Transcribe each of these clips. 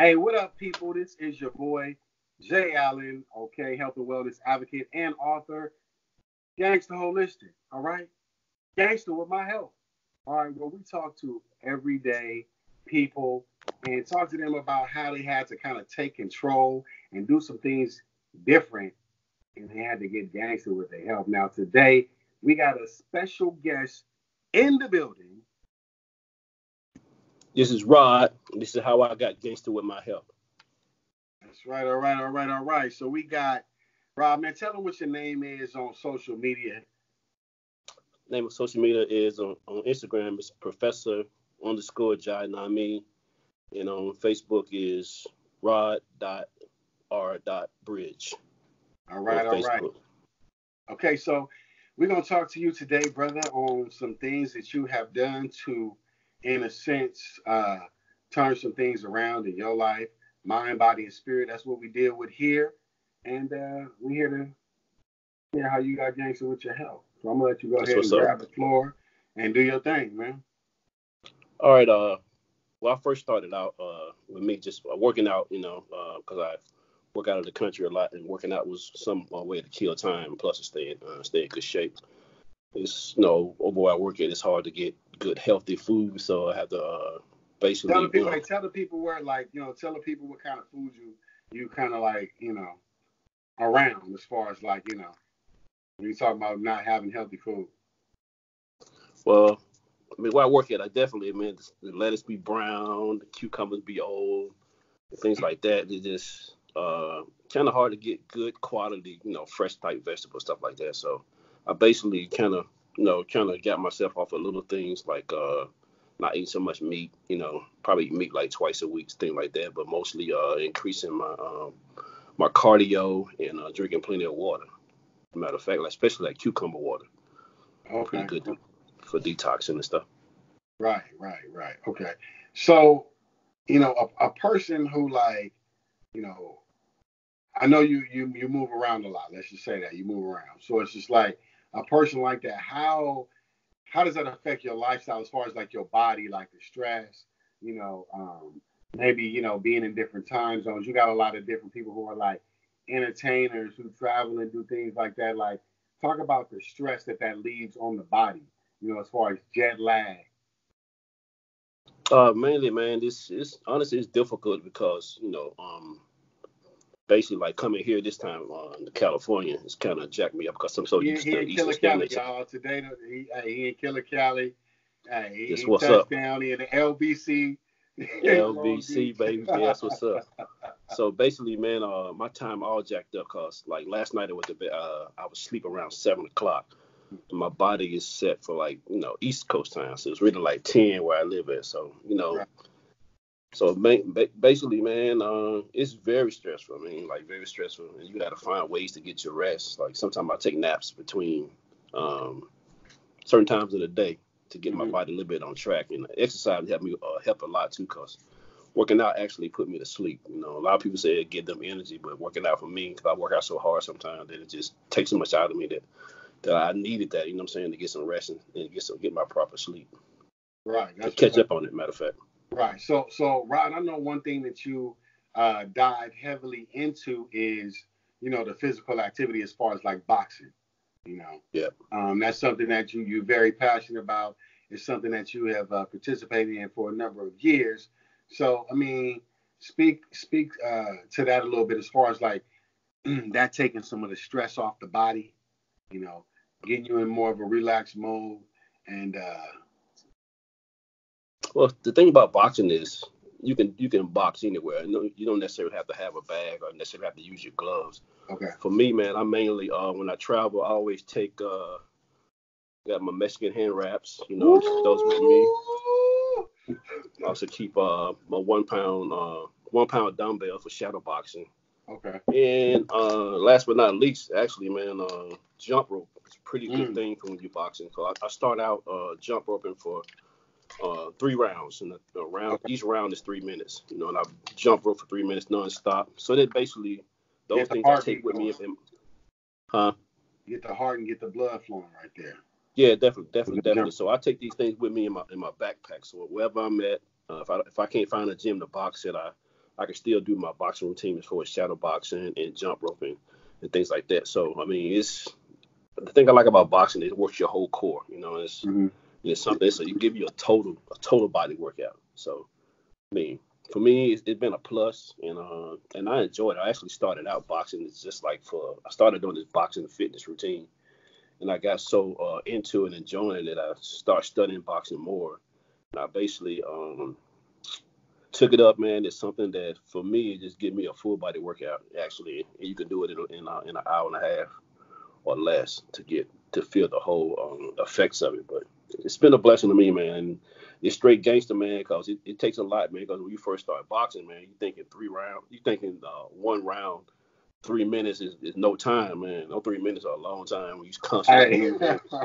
Hey, what up, people? This is your boy, Jay Allen, okay, health and wellness advocate and author, Gangster Holistic, all right? Gangster with my health. All right, well, we talk to everyday people and talk to them about how they had to kind of take control and do some things different and they had to get gangster with their health. Now, today, we got a special guest in the building. This is Rod. This is how I got gangster with my help. That's right. All right. All right. All right. So we got Rob. Man, tell them what your name is on social media. Name of social media is on, on Instagram. It's Professor underscore Jai Nami, and on Facebook is Rod dot R dot Bridge. All right. All right. Okay. So we're gonna talk to you today, brother, on some things that you have done to in a sense, uh, turn some things around in your life, mind, body, and spirit. That's what we deal with here. And uh, we're here to hear how you got gangster with your health. So I'm gonna let you go That's ahead and grab the floor and do your thing, man. All right. Uh, well, I first started out uh, with me just uh, working out, you know, because uh, I work out of the country a lot, and working out was some uh, way to kill time, plus to stay in, uh, stay in good shape it's you know over where I work at, it's hard to get good healthy food, so I have to uh, basically. Tell the people, like, tell the people where, like, you know, tell the people what kind of food you you kind of like, you know, around as far as like, you know, when you talk about not having healthy food. Well, I mean, where I work at, I definitely, I mean, the lettuce be brown, the cucumbers be old, things like that. It's just uh, kind of hard to get good quality, you know, fresh type vegetable stuff like that. So I basically kind of, you know, kind of got myself off of little things like uh, not eating so much meat, you know, probably meat like twice a week, thing like that, but mostly uh, increasing my um, my cardio and uh, drinking plenty of water. Matter of fact, like, especially like cucumber water. Okay. Pretty good for detoxing and stuff. Right, right, right. Okay. So, you know, a, a person who like, you know, I know you you you move around a lot. Let's just say that you move around. So it's just like a person like that, how how does that affect your lifestyle as far as like your body, like the stress, you know, um, maybe you know being in different time zones. You got a lot of different people who are like entertainers who travel and do things like that. Like talk about the stress that that leaves on the body, you know, as far as jet lag. Uh, mainly, man, this is honestly it's difficult because you know, um, basically like coming here this time uh, to California it's kind of jacked me up because I'm so he, used he to Eastern Standard Y'all. Today he, he in Killer Cali. Hey, he what's touchdown. up. He in the LBC. LBC baby, that's what's up. So basically, man, uh, my time all jacked up cause like last night I was a bit. Uh, I was sleep around seven o'clock. My body is set for like you know East Coast time, so it's really like ten where I live at. So you know. Right so basically, man, uh, it's very stressful. I mean, like very stressful, and you got to find ways to get your rest. Like sometimes I take naps between um, certain times of the day to get mm-hmm. my body a little bit on track. And exercise help me uh, help a lot too, cause working out actually put me to sleep. You know, a lot of people say it give them energy, but working out for me, cause I work out so hard sometimes that it just takes so much out of me that that I needed that. You know what I'm saying to get some rest and, and get some get my proper sleep. Right. to catch up on it. Matter of fact. Right. So, so Rod, I know one thing that you uh, dive heavily into is, you know, the physical activity as far as like boxing. You know. Yeah. Um, that's something that you you're very passionate about. It's something that you have uh, participated in for a number of years. So, I mean, speak speak uh, to that a little bit as far as like that taking some of the stress off the body. You know, getting you in more of a relaxed mode and uh, well, the thing about boxing is you can you can box anywhere. You don't necessarily have to have a bag or necessarily have to use your gloves. Okay. For me, man, I mainly uh when I travel, I always take uh got my Mexican hand wraps, you know, Ooh. those with me. I also keep uh my one pound uh one pound dumbbell for shadow boxing. Okay. And uh last but not least, actually, man, uh jump rope. It's a pretty good mm. thing for when you're boxing. So I, I start out uh jump roping for uh, three rounds, and the, round okay. each round is three minutes. You know, and I jump rope for three minutes nonstop. So that basically those things I take with me. If huh? Get the heart and get the blood flowing right there. Yeah, definitely, definitely, definitely. So I take these things with me in my in my backpack. So wherever I'm at, uh, if I if I can't find a gym to box at, I I can still do my boxing routine as far as shadow boxing and jump roping and things like that. So I mean, it's the thing I like about boxing is it works your whole core. You know, it's mm-hmm. It's something so you give you a total a total body workout. So I mean, for me, it's, it's been a plus, and uh, and I enjoyed it. I actually started out boxing. It's just like for I started doing this boxing fitness routine, and I got so uh, into it and enjoying it that I started studying boxing more. And I basically um, took it up, man. It's something that for me, it just give me a full body workout. Actually, and you can do it in in, in an hour and a half or less to get to feel the whole um, effects of it. But it's been a blessing to me, man. It's straight gangster, man, because it, it, takes a lot, man. Because when you first start boxing, man, you're thinking three rounds, you're thinking uh, one round, three minutes is, is no time, man. No three minutes are a long time when you constantly.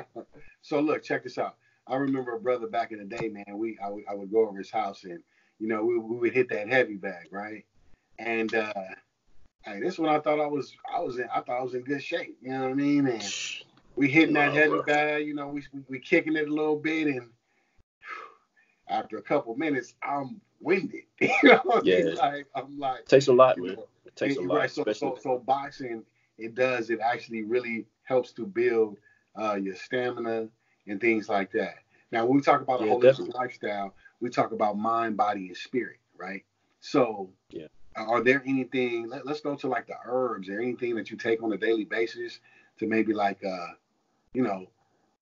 so look, check this out. I remember a brother back in the day, man. We I, w- I would go over his house and you know we, we would hit that heavy bag, right? And uh, hey, this one I thought I was I was in I thought I was in good shape. You know what I mean? And we hitting that heavy bag, you know, we, we we kicking it a little bit, and after a couple minutes, I'm winded. you know, yeah. like I'm like it takes a lot, man. Know, it takes a lot. Right. So, so, so boxing, it does. It actually really helps to build uh, your stamina and things like that. Now, when we talk about a holistic definitely. lifestyle, we talk about mind, body, and spirit, right? So, yeah. Are there anything? Let, us go to like the herbs or anything that you take on a daily basis to maybe like, uh, you know,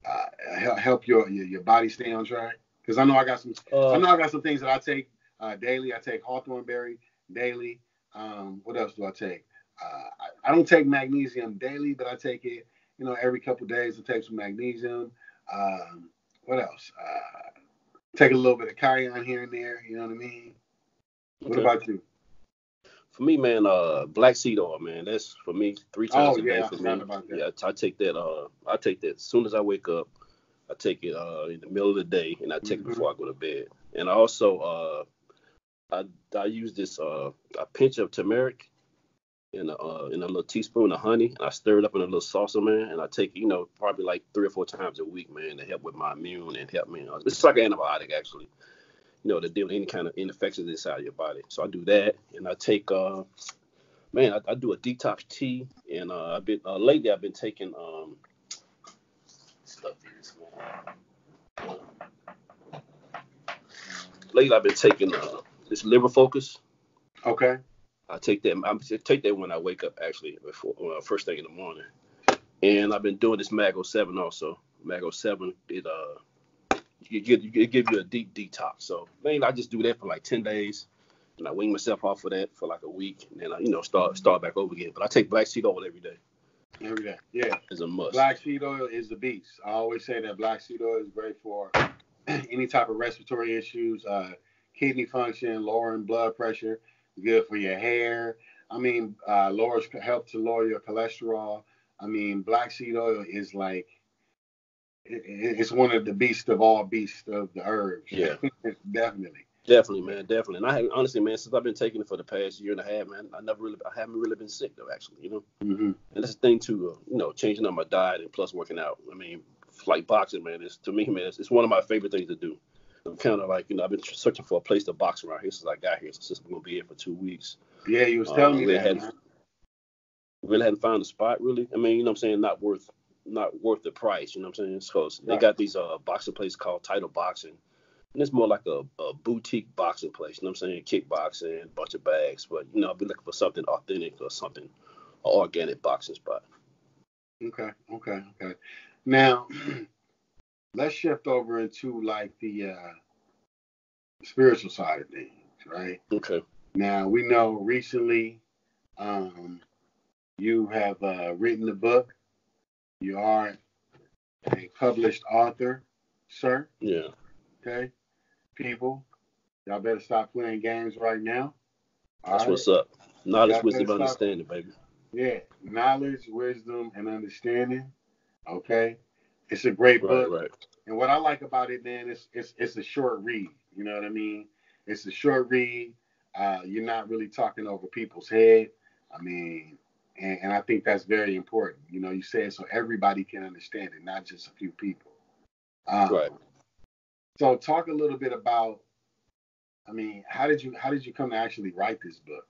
uh, help your, your, your body stay on track? Because I know I got some. Uh, I know I got some things that I take uh, daily. I take hawthorn berry daily. Um, what else do I take? Uh, I, I, don't take magnesium daily, but I take it. You know, every couple days I take some magnesium. Um, what else? Uh, take a little bit of cayenne here and there. You know what I mean? What about you? For me, man, uh, black seed oil, man. That's for me three times oh, a day yeah, for me. Yeah, I take that. Uh, I take that as soon as I wake up. I take it uh, in the middle of the day, and I take mm-hmm. it before I go to bed. And I also uh, I I use this uh, a pinch of turmeric in a uh, in a little teaspoon of honey, and I stir it up in a little saucer, man. And I take it, you know probably like three or four times a week, man, to help with my immune and help me. Uh, it's like an antibiotic actually, you know, to deal with any kind of infections inside your body. So I do that, and I take uh, man, I, I do a detox tea, and uh, I've been uh, lately I've been taking um stuff Lately, I've been taking uh, this liver focus. Okay. I take that. I take that when I wake up, actually, before uh, first thing in the morning. And I've been doing this Mago Seven also. Mago Seven, it uh, you get it give you a deep detox. So mainly I just do that for like ten days, and I wean myself off of that for like a week, and then I, you know, start start back over again. But I take black seed oil every day. Every day, yeah. Is a must. Black seed oil is the beast. I always say that black seed oil is great for any type of respiratory issues, uh, kidney function, lowering blood pressure, good for your hair. I mean, uh, lowers help to lower your cholesterol. I mean, black seed oil is like it, it's one of the beasts of all beasts of the herbs. Yeah, definitely. Definitely, man, definitely. And I honestly, man, since I've been taking it for the past year and a half, man, I never really, I haven't really been sick though, actually, you know. Mm-hmm. And that's the thing too, uh, you know, changing up my diet and plus working out. I mean, like boxing, man, it's to me, man, it's, it's one of my favorite things to do. I'm kind of like, you know, I've been searching for a place to box around here since I got here. So since I'm gonna be here for two weeks. Yeah, you was telling um, me that. Hadn't, really hadn't found a spot, really. I mean, you know, what I'm saying not worth, not worth the price. You know, what I'm saying? Right. they got these uh boxing places called Title Boxing and it's more like a, a boutique boxing place. You know what I'm saying? Kickboxing, bunch of bags. But, you know, I've been looking for something authentic or something, an organic boxing spot. Okay, okay, okay. Now, let's shift over into like the uh, spiritual side of things, right? Okay. Now, we know recently um, you have uh, written the book. You are a published author, sir. Yeah. Okay people. Y'all better stop playing games right now. All That's right? what's up. Knowledge, wisdom, understanding, baby. Yeah, knowledge, wisdom, and understanding. Okay, it's a great right, book. Right. And what I like about it, man, is it's it's a short read. You know what I mean? It's a short read. Uh, you're not really talking over people's head. I mean, and, and I think that's very important. You know, you say it so everybody can understand it, not just a few people. Um, right. So talk a little bit about I mean, how did you how did you come to actually write this book?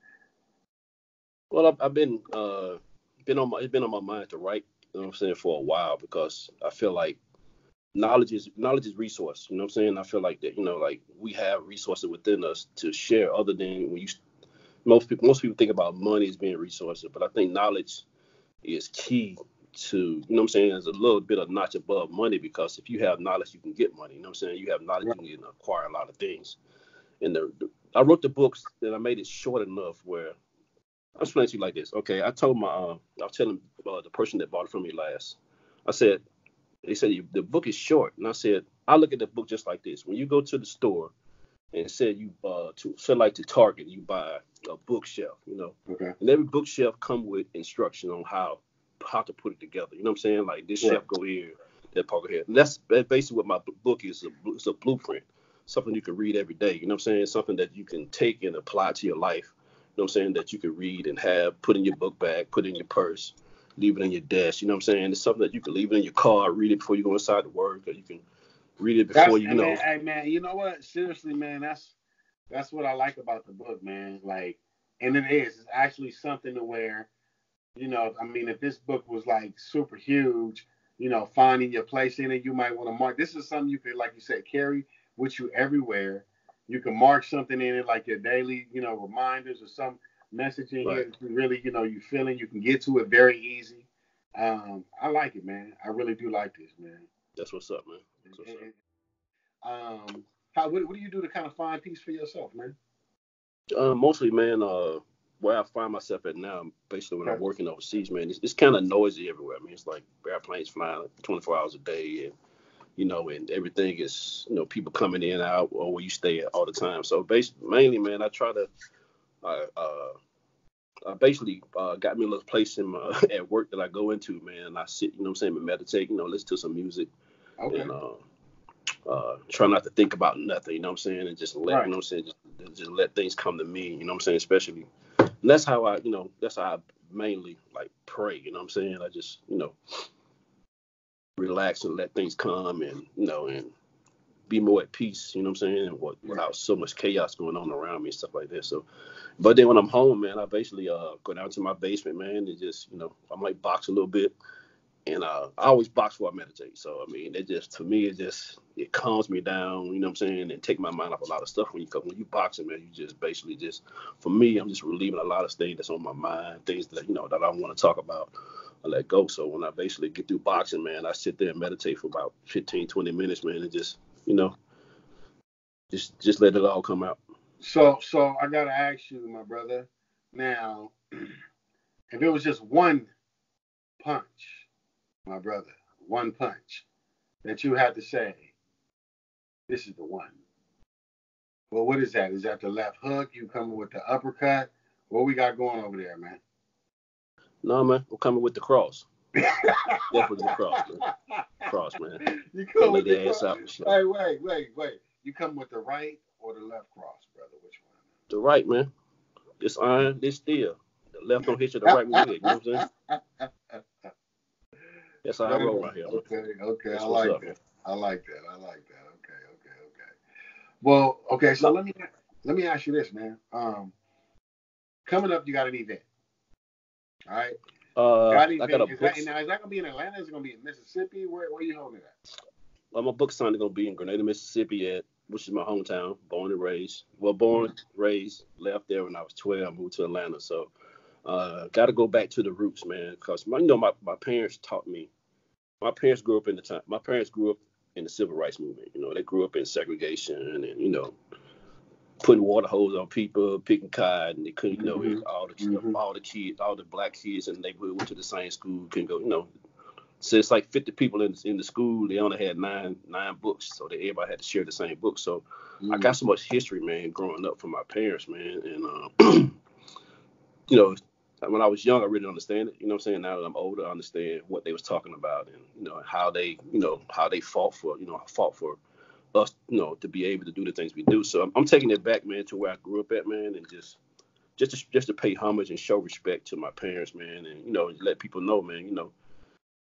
Well, I've, I've been uh, been on my it's been on my mind to write. You know what I'm saying for a while because I feel like knowledge is knowledge is resource. You know what I'm saying? I feel like that. You know, like we have resources within us to share. Other than when you most people most people think about money as being resources, but I think knowledge is key to you know what I'm saying. There's a little bit of notch above money because if you have knowledge, you can get money. You know what I'm saying? You have knowledge, you can acquire a lot of things. And the, the I wrote the books and I made it short enough where I'll explain to you like this. Okay, I told my uh, I was telling uh, the person that bought it from me last. I said, they said the book is short, and I said I look at the book just like this. When you go to the store and said you uh to like to Target, you buy a bookshelf, you know, okay. and every bookshelf come with instruction on how how to put it together. You know what I'm saying? Like this shelf go here, that part go here. And that's basically what my book is. It's a blueprint, something you can read every day. You know what I'm saying? Something that you can take and apply to your life you know what I'm saying, that you can read and have, put in your book bag, put in your purse, leave it in your desk. You know what I'm saying? It's something that you can leave it in your car, read it before you go inside to work, or you can read it before that's, you know. Man, hey man, you know what? Seriously, man, that's that's what I like about the book, man. Like, and it is. It's actually something to where, you know, I mean, if this book was like super huge, you know, finding your place in it, you might want to mark. This is something you could, like you said, carry with you everywhere you can mark something in it like your daily, you know, reminders or some message in right. here really, you know, you feeling you can get to it very easy. Um, I like it, man. I really do like this, man. That's what's up, man. Up. Um, how what, what do you do to kind of find peace for yourself, man? Uh, mostly, man. Uh, where I find myself at now, basically when okay. I'm working overseas, man, it's, it's kind of noisy everywhere. I mean, it's like airplanes flying 24 hours a day, and you know, and everything is, you know, people coming in out or where you stay at all the time. So basically, mainly, man, I try to, uh, uh, I basically uh, got me a little place in my, at work that I go into, man. I sit, you know, what I'm saying, and meditate, you know, listen to some music, okay. and uh, uh, try not to think about nothing, you know, what I'm saying, and just let, right. you know, what I'm saying, just, just let things come to me, you know, what I'm saying, especially. And that's how I, you know, that's how I mainly like pray, you know, what I'm saying. I just, you know, relax and let things come and you know and be more at peace, you know what I'm saying? And what, without so much chaos going on around me and stuff like that. So, but then when I'm home, man, I basically uh go down to my basement, man, and just you know I might box a little bit, and uh I always box before I meditate. So I mean, it just to me it just it calms me down, you know what I'm saying, and take my mind off a lot of stuff when you when you boxing, man. You just basically just for me, I'm just relieving a lot of things that's on my mind, things that you know that I want to talk about. I let go. So when I basically get through boxing, man, I sit there and meditate for about 15, 20 minutes, man, and just, you know, just just let it all come out. So so I gotta ask you, my brother. Now, if it was just one punch, my brother, one punch that you had to say, this is the one. Well, what is that? Is that the left hook? You coming with the uppercut? What we got going over there, man? No, man, I'm coming with the cross. Definitely the cross, man. Cross, man. You come with the ass out. Hey, wait, wait, wait. You come with the right or the left cross, brother? Which one? The right, man. This iron, this steel. The left don't hit you, the right will hit. You know what I'm saying? That's how I roll right here. Okay, okay. That's I like up. that. I like that. I like that. Okay, okay, okay. Well, okay. So let me let me ask you this, man. Um, coming up, you got an event. All right. Uh, I got a is, that, now, is that gonna be in Atlanta? Is it gonna be in Mississippi? Where, where are you holding it at? Well, my book signing gonna be in Grenada, Mississippi, at which is my hometown, born and raised. Well, born, mm-hmm. raised, left there when I was 12. moved to Atlanta, so uh, got to go back to the roots, man. Because you know, my, my parents taught me. My parents grew up in the time. My parents grew up in the civil rights movement. You know, they grew up in segregation and you know putting water hose on people, picking cotton. They couldn't, you know, mm-hmm. all the mm-hmm. all the kids, all the black kids in the neighborhood went to the same school, couldn't go, you know. So it's like 50 people in in the school. They only had nine nine books, so that everybody had to share the same book. So mm-hmm. I got so much history, man, growing up from my parents, man, and uh, you know, when I was young, I really didn't understand it. You know what I'm saying? Now that I'm older, I understand what they was talking about and you know how they, you know, how they fought for, you know, fought for us, you know, to be able to do the things we do. So I'm, I'm, taking it back, man, to where I grew up at, man, and just just to, just to pay homage and show respect to my parents, man, and you know, let people know, man, you know,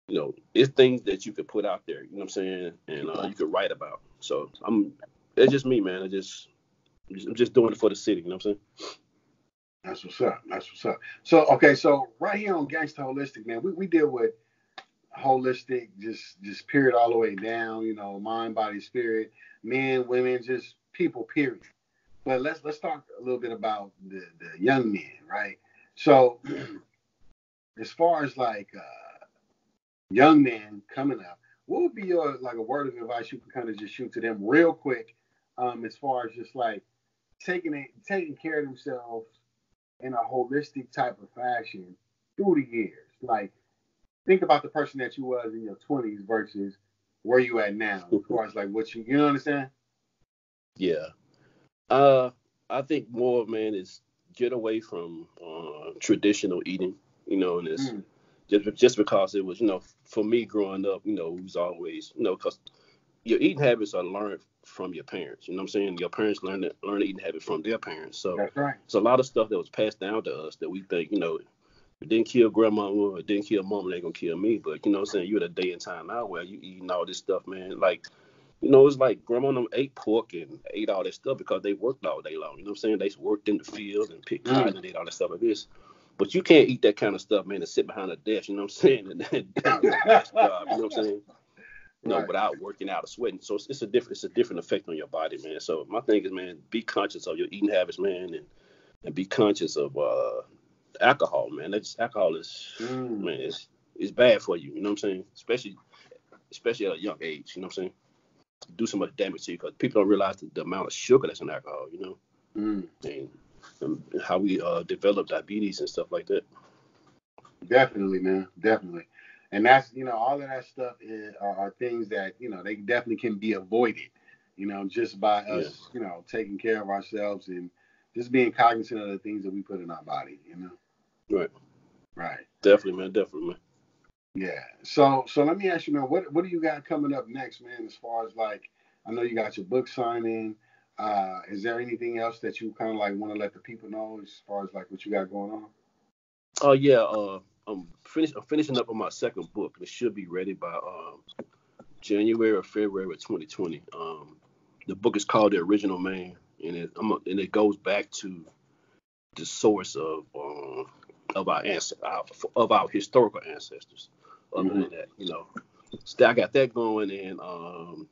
you know, it's things that you could put out there, you know what I'm saying, and uh, you could write about. So I'm, it's just me, man. I just I'm just doing it for the city. You know what I'm saying? That's what's up. That's what's up. So okay, so right here on Gangster Holistic, man, we, we deal with holistic, just just period all the way down. You know, mind, body, spirit, men, women, just people. Period. But let's let's talk a little bit about the the young men, right? So as far as like uh, young men coming up, what would be your like a word of advice you can kind of just shoot to them real quick, um, as far as just like taking it, taking care of themselves in a holistic type of fashion through the years. Like think about the person that you was in your twenties versus where you at now, as far as like what you you know what I'm saying? Yeah. Uh I think more man is get away from uh, traditional eating, you know, and it's mm. just just because it was, you know, for me growing up, you know, it was always, you know, because your eating habits are learned from your parents. You know what I'm saying? Your parents learn to learn eating habits from their parents. So That's right. it's a lot of stuff that was passed down to us that we think, you know, it didn't kill grandma or it didn't kill mom, they're gonna kill me. But you know what I'm saying? You're at a day and time now where you eating all this stuff, man. Like, you know, it's like grandma them ate pork and ate all that stuff because they worked all day long. You know what I'm saying? They worked in the field and picked cotton mm. and ate all that stuff like this. But you can't eat that kind of stuff, man, and sit behind a desk, you know what I'm saying? And, and, and you know what I'm saying? You know, right. without working out or sweating. So it's, it's, a different it's a different effect on your body, man. So my thing is, man, be conscious of your eating habits, man, and and be conscious of uh, alcohol, man. That's alcohol is mm. man, it's it's bad for you. You know what I'm saying? Especially especially at a young age. You know what I'm saying? Do so much damage to you because people don't realize the, the, amount of sugar that's in alcohol. You know, mm. and, and, how we uh, develop diabetes and stuff like that. Definitely, man. Definitely and that's you know all of that stuff is, are, are, things that you know they definitely can be avoided you know just by us you know taking care of ourselves and just being cognizant of the things that we put in our body you know? Right. Right. Definitely man definitely man. Yeah. So so let me ask you man what what do you got coming up next man as far as like i know you got your book signing. Uh is there anything else that you kind of like want to let the people know as far as like what you got going on? Oh yeah uh I'm finish I'm finishing up on my second book. It should be ready by um, January or February of 2020. Um, the book is called The Original Man, and it a, and it goes back to the source of um, of our ancestors, of our historical ancestors. Other mm-hmm. than that, you know, so I got that going in um,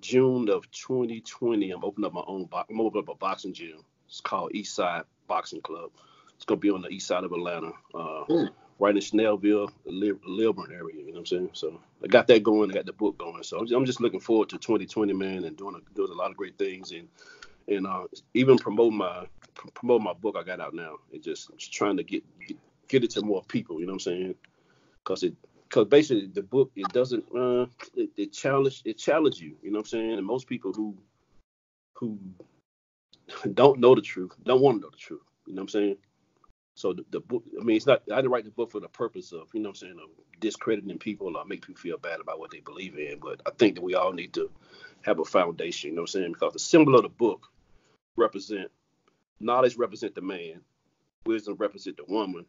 June of 2020. I'm opening up my own. Bo- I'm opening up a boxing gym. It's called East Side Boxing Club. It's gonna be on the east side of Atlanta. Uh, mm right in Snellville, Lilburn area. You know what I'm saying? So I got that going. I got the book going. So I'm just looking forward to 2020, man, and doing a, doing a lot of great things and and uh, even promote my promote my book I got out now. And just, just trying to get, get, get it to more people. You know what I'm saying? Because it because basically the book it doesn't uh, it, it challenge it challenge you. You know what I'm saying? And most people who who don't know the truth don't want to know the truth. You know what I'm saying? So the, the, book, I mean, it's not. I didn't write the book for the purpose of, you know, I'm saying, of discrediting people or make people feel bad about what they believe in. But I think that we all need to have a foundation. You know, what I'm saying, because the symbol of the book represent knowledge, represent the man, wisdom represent the woman,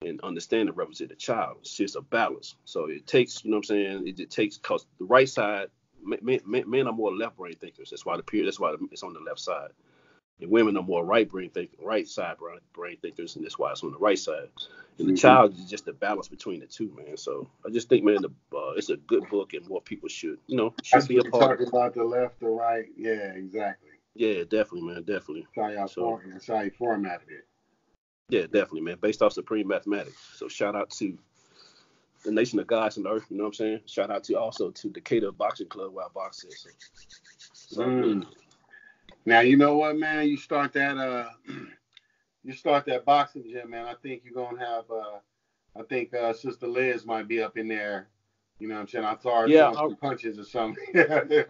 and understanding represent the child. It's just a balance. So it takes, you know, what I'm saying, it, it takes because the right side, men, men, men are more left brain thinkers. That's why the period. That's why it's on the left side. And women are more right brain think right side brain, thinkers, and that's why it's on the right side. And the mm-hmm. child is just the balance between the two, man. So I just think, man, the, uh, it's a good book, and more people should, you know, should that's be a part. Talking about the left or right, yeah, exactly. Yeah, definitely, man, definitely. That's how so, that's how you formatted it. Yeah, definitely, man. Based off supreme mathematics. So shout out to the nation of gods and earth. You know what I'm saying? Shout out to also to Decatur Boxing Club where I box at. So mm. Now you know what, man. You start that uh, you start that boxing gym, man. I think you're gonna have uh, I think uh, Sister Liz might be up in there. You know what I'm saying? I saw her yeah, some punches or something. yeah.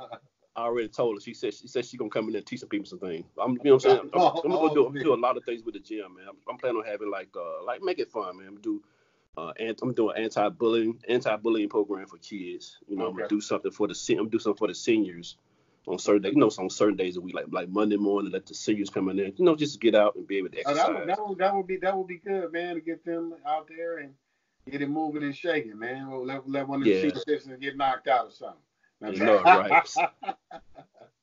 I already told her. She said she said she's gonna come in and teach some people some things. I'm, you know what I'm saying? I'm, I'm, gonna do, do, a lot of things with the gym, man. I'm, I'm planning on having like uh like make it fun, man. I'm do uh and I'm doing anti-bullying anti-bullying program for kids. You know, okay. I'm gonna do something for the I'm gonna do something for the seniors on certain days, you know, on certain days a week, like like Monday morning, let the seniors come in there, you know, just get out and be able to exercise. Oh, that, would, that, would, that would be that would be good, man, to get them out there and get it moving and shaking, man. We'll let, let one of the yeah. get knocked out or something. No, right.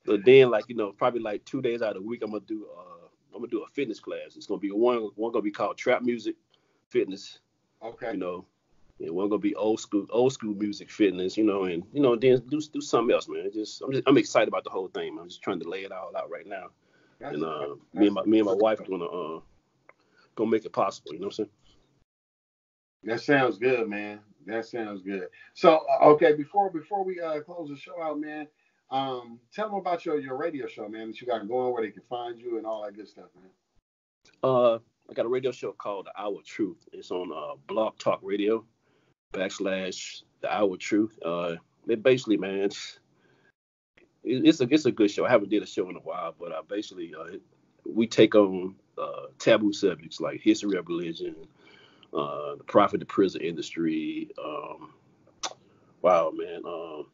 But then, like you know, probably like two days out of the week, I'm gonna do uh, I'm gonna do a fitness class. It's gonna be one one gonna be called trap music fitness. Okay. You know, and one gonna be old school old school music fitness. You know, and you know then do do something else, man. Just I'm just I'm excited about the whole thing. Man. I'm just trying to lay it all out right now. And uh, me and my me and my wife gonna uh gonna make it possible. You know what I'm saying? That sounds good, man. That sounds good. So, uh, okay, before before we uh, close the show out, man, um, tell them about your your radio show, man, that you got going, where they can find you, and all that good stuff, man. Uh, I got a radio show called The Hour Truth. It's on uh, Blog Talk Radio backslash The Hour Truth. Uh, it basically, man, it's, it's a it's a good show. I haven't did a show in a while, but I basically uh, we take on uh, taboo subjects like history of religion, uh, the profit the prison industry. Um, wow, man. Um,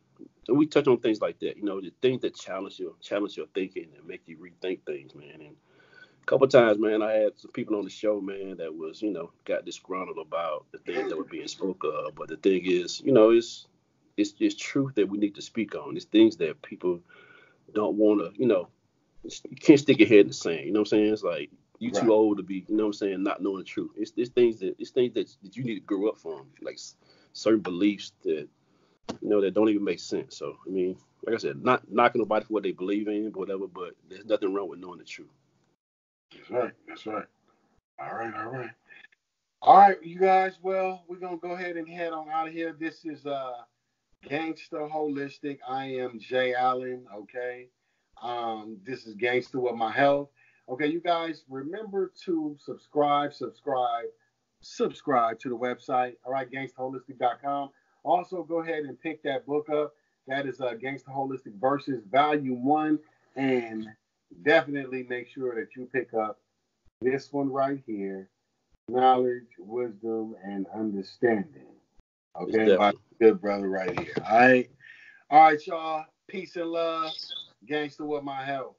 so we touch on things like that, you know, the things that challenge your challenge your thinking and make you rethink things, man. And a couple times, man, I had some people on the show, man, that was, you know, got disgruntled about the things that were being spoke of. But the thing is, you know, it's it's it's truth that we need to speak on. It's things that people don't want to, you know, you can't stick your head in the sand. You know what I'm saying? It's like you right. too old to be, you know what I'm saying, not knowing the truth. It's, it's things that it's things that, that you need to grow up from, like certain beliefs that you know that don't even make sense. So I mean, like I said, not knocking nobody for what they believe in, whatever, but there's nothing wrong with knowing the truth. Right. That's right. All right. All right. All right, you guys. Well, we're gonna go ahead and head on out of here. This is uh Gangster Holistic. I am Jay Allen. Okay. Um, this is Gangster with my health. Okay, you guys, remember to subscribe, subscribe, subscribe to the website. All right, gangsterholistic.com. Also, go ahead and pick that book up. That is uh, Gangster Holistic Versus Volume 1. And definitely make sure that you pick up this one right here Knowledge, Wisdom, and Understanding. Okay, my good brother right here. All right. All right, y'all. Peace and love. Gangster with my health.